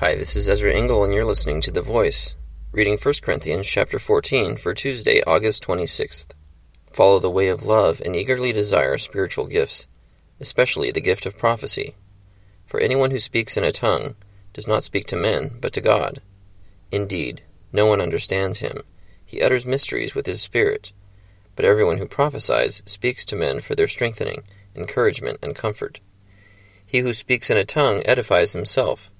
Hi, this is Ezra Engel and you're listening to The Voice, reading 1 Corinthians chapter 14 for Tuesday, August 26th. Follow the way of love and eagerly desire spiritual gifts, especially the gift of prophecy. For anyone who speaks in a tongue does not speak to men, but to God. Indeed, no one understands him. He utters mysteries with his spirit. But everyone who prophesies speaks to men for their strengthening, encouragement, and comfort. He who speaks in a tongue edifies himself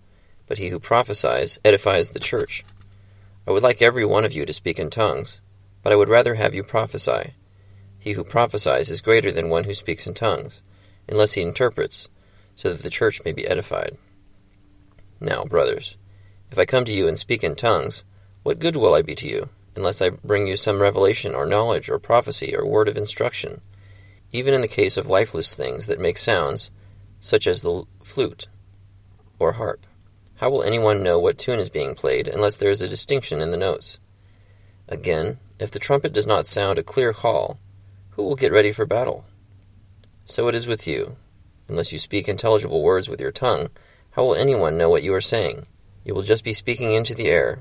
but he who prophesies edifies the church. I would like every one of you to speak in tongues, but I would rather have you prophesy. He who prophesies is greater than one who speaks in tongues, unless he interprets, so that the church may be edified. Now, brothers, if I come to you and speak in tongues, what good will I be to you, unless I bring you some revelation or knowledge or prophecy or word of instruction? Even in the case of lifeless things that make sounds, such as the flute or harp. How will anyone know what tune is being played unless there is a distinction in the notes? Again, if the trumpet does not sound a clear call, who will get ready for battle? So it is with you. Unless you speak intelligible words with your tongue, how will anyone know what you are saying? You will just be speaking into the air.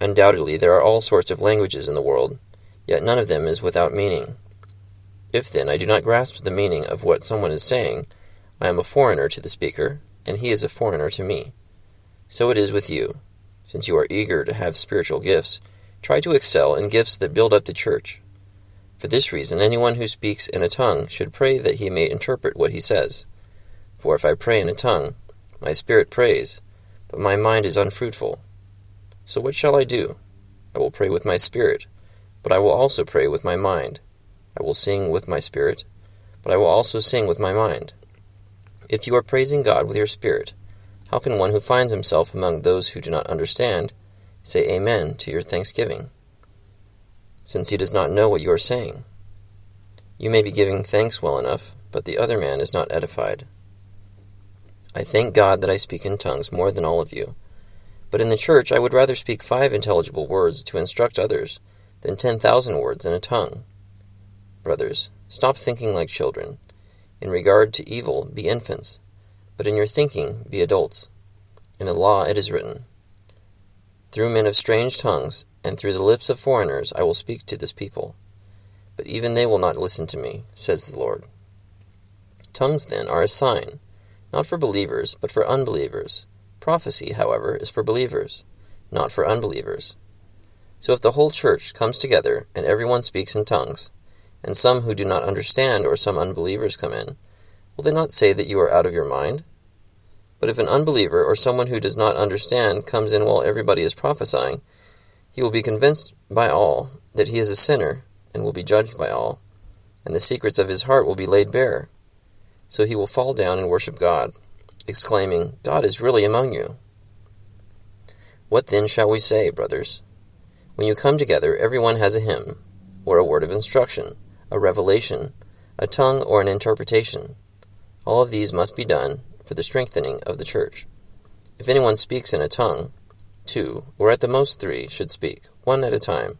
Undoubtedly, there are all sorts of languages in the world, yet none of them is without meaning. If then I do not grasp the meaning of what someone is saying, I am a foreigner to the speaker, and he is a foreigner to me. So it is with you. Since you are eager to have spiritual gifts, try to excel in gifts that build up the church. For this reason, anyone who speaks in a tongue should pray that he may interpret what he says. For if I pray in a tongue, my spirit prays, but my mind is unfruitful. So what shall I do? I will pray with my spirit, but I will also pray with my mind. I will sing with my spirit, but I will also sing with my mind. If you are praising God with your spirit, how can one who finds himself among those who do not understand say Amen to your thanksgiving, since he does not know what you are saying? You may be giving thanks well enough, but the other man is not edified. I thank God that I speak in tongues more than all of you. But in the church I would rather speak five intelligible words to instruct others than ten thousand words in a tongue. Brothers, stop thinking like children in regard to evil, be infants, but in your thinking, be adults. In the law it is written, Through men of strange tongues, and through the lips of foreigners, I will speak to this people. But even they will not listen to me, says the Lord. Tongues, then, are a sign, not for believers, but for unbelievers. Prophecy, however, is for believers, not for unbelievers. So if the whole church comes together, and everyone speaks in tongues, and some who do not understand or some unbelievers come in, will they not say that you are out of your mind? But if an unbeliever or someone who does not understand comes in while everybody is prophesying, he will be convinced by all that he is a sinner and will be judged by all, and the secrets of his heart will be laid bare. So he will fall down and worship God, exclaiming, God is really among you. What then shall we say, brothers? When you come together, everyone has a hymn, or a word of instruction a revelation, a tongue, or an interpretation. All of these must be done for the strengthening of the church. If anyone speaks in a tongue, two, or at the most three, should speak, one at a time,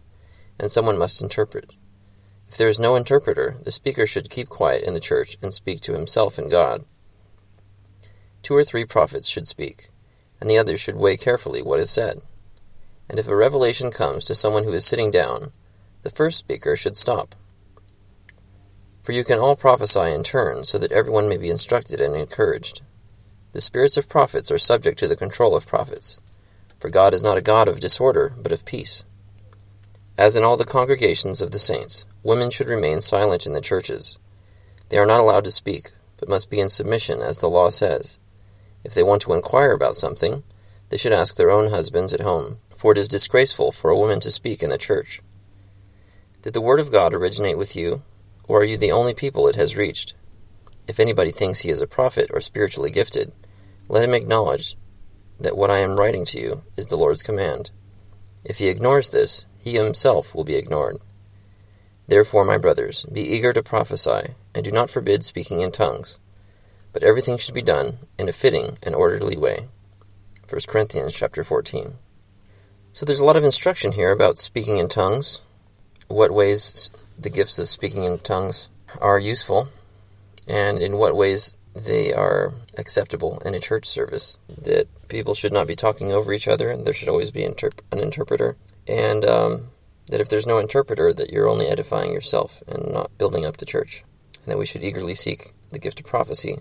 and someone must interpret. If there is no interpreter, the speaker should keep quiet in the church and speak to himself and God. Two or three prophets should speak, and the others should weigh carefully what is said. And if a revelation comes to someone who is sitting down, the first speaker should stop. For you can all prophesy in turn, so that everyone may be instructed and encouraged. The spirits of prophets are subject to the control of prophets. For God is not a God of disorder, but of peace. As in all the congregations of the saints, women should remain silent in the churches. They are not allowed to speak, but must be in submission, as the law says. If they want to inquire about something, they should ask their own husbands at home, for it is disgraceful for a woman to speak in the church. Did the word of God originate with you, or are you the only people it has reached? If anybody thinks he is a prophet or spiritually gifted, let him acknowledge that what I am writing to you is the Lord's command. If he ignores this, he himself will be ignored. Therefore, my brothers, be eager to prophesy, and do not forbid speaking in tongues, but everything should be done in a fitting and orderly way. 1 Corinthians chapter 14. So there's a lot of instruction here about speaking in tongues, what ways the gifts of speaking in tongues are useful, and in what ways they are acceptable in a church service, that people should not be talking over each other, and there should always be interp- an interpreter, and um, that if there's no interpreter, that you're only edifying yourself and not building up the church, and that we should eagerly seek the gift of prophecy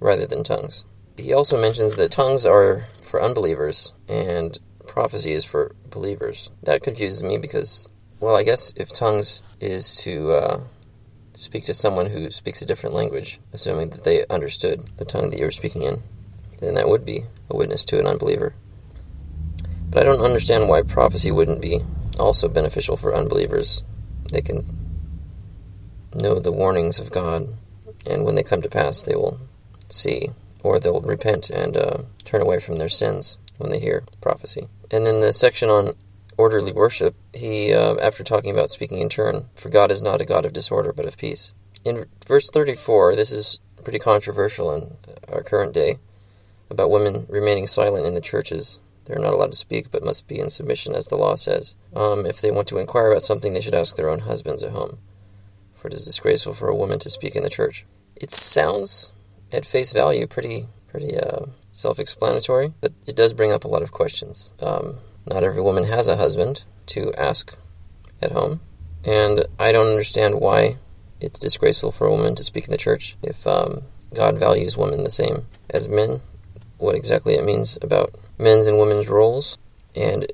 rather than tongues. He also mentions that tongues are for unbelievers and prophecy is for believers. That confuses me because, well, I guess if tongues is to uh, speak to someone who speaks a different language, assuming that they understood the tongue that you were speaking in, then that would be a witness to an unbeliever. But I don't understand why prophecy wouldn't be also beneficial for unbelievers. They can know the warnings of God, and when they come to pass, they will see, or they'll repent and uh, turn away from their sins when they hear prophecy. And then the section on orderly worship, he, uh, after talking about speaking in turn, for God is not a God of disorder, but of peace. In verse 34, this is pretty controversial in our current day, about women remaining silent in the churches. They're not allowed to speak, but must be in submission, as the law says. Um, if they want to inquire about something, they should ask their own husbands at home, for it is disgraceful for a woman to speak in the church. It sounds, at face value, pretty, pretty uh, self-explanatory, but it does bring up a lot of questions. Um, not every woman has a husband to ask at home, and I don't understand why it's disgraceful for a woman to speak in the church if um, God values women the same as men. What exactly it means about men's and women's roles, and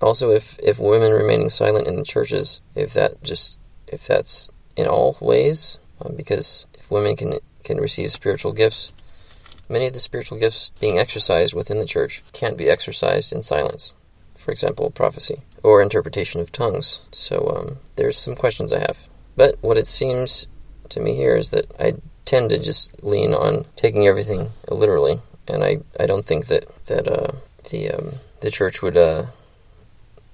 also if if women remaining silent in the churches, if that just if that's in all ways, um, because if women can can receive spiritual gifts, many of the spiritual gifts being exercised within the church can't be exercised in silence for example, prophecy or interpretation of tongues. So um, there's some questions I have. But what it seems to me here is that I tend to just lean on taking everything literally, and I, I don't think that that uh, the um, the church would uh,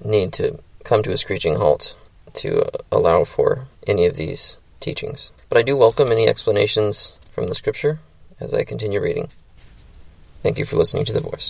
need to come to a screeching halt to uh, allow for any of these teachings. But I do welcome any explanations from the scripture as I continue reading. Thank you for listening to The Voice.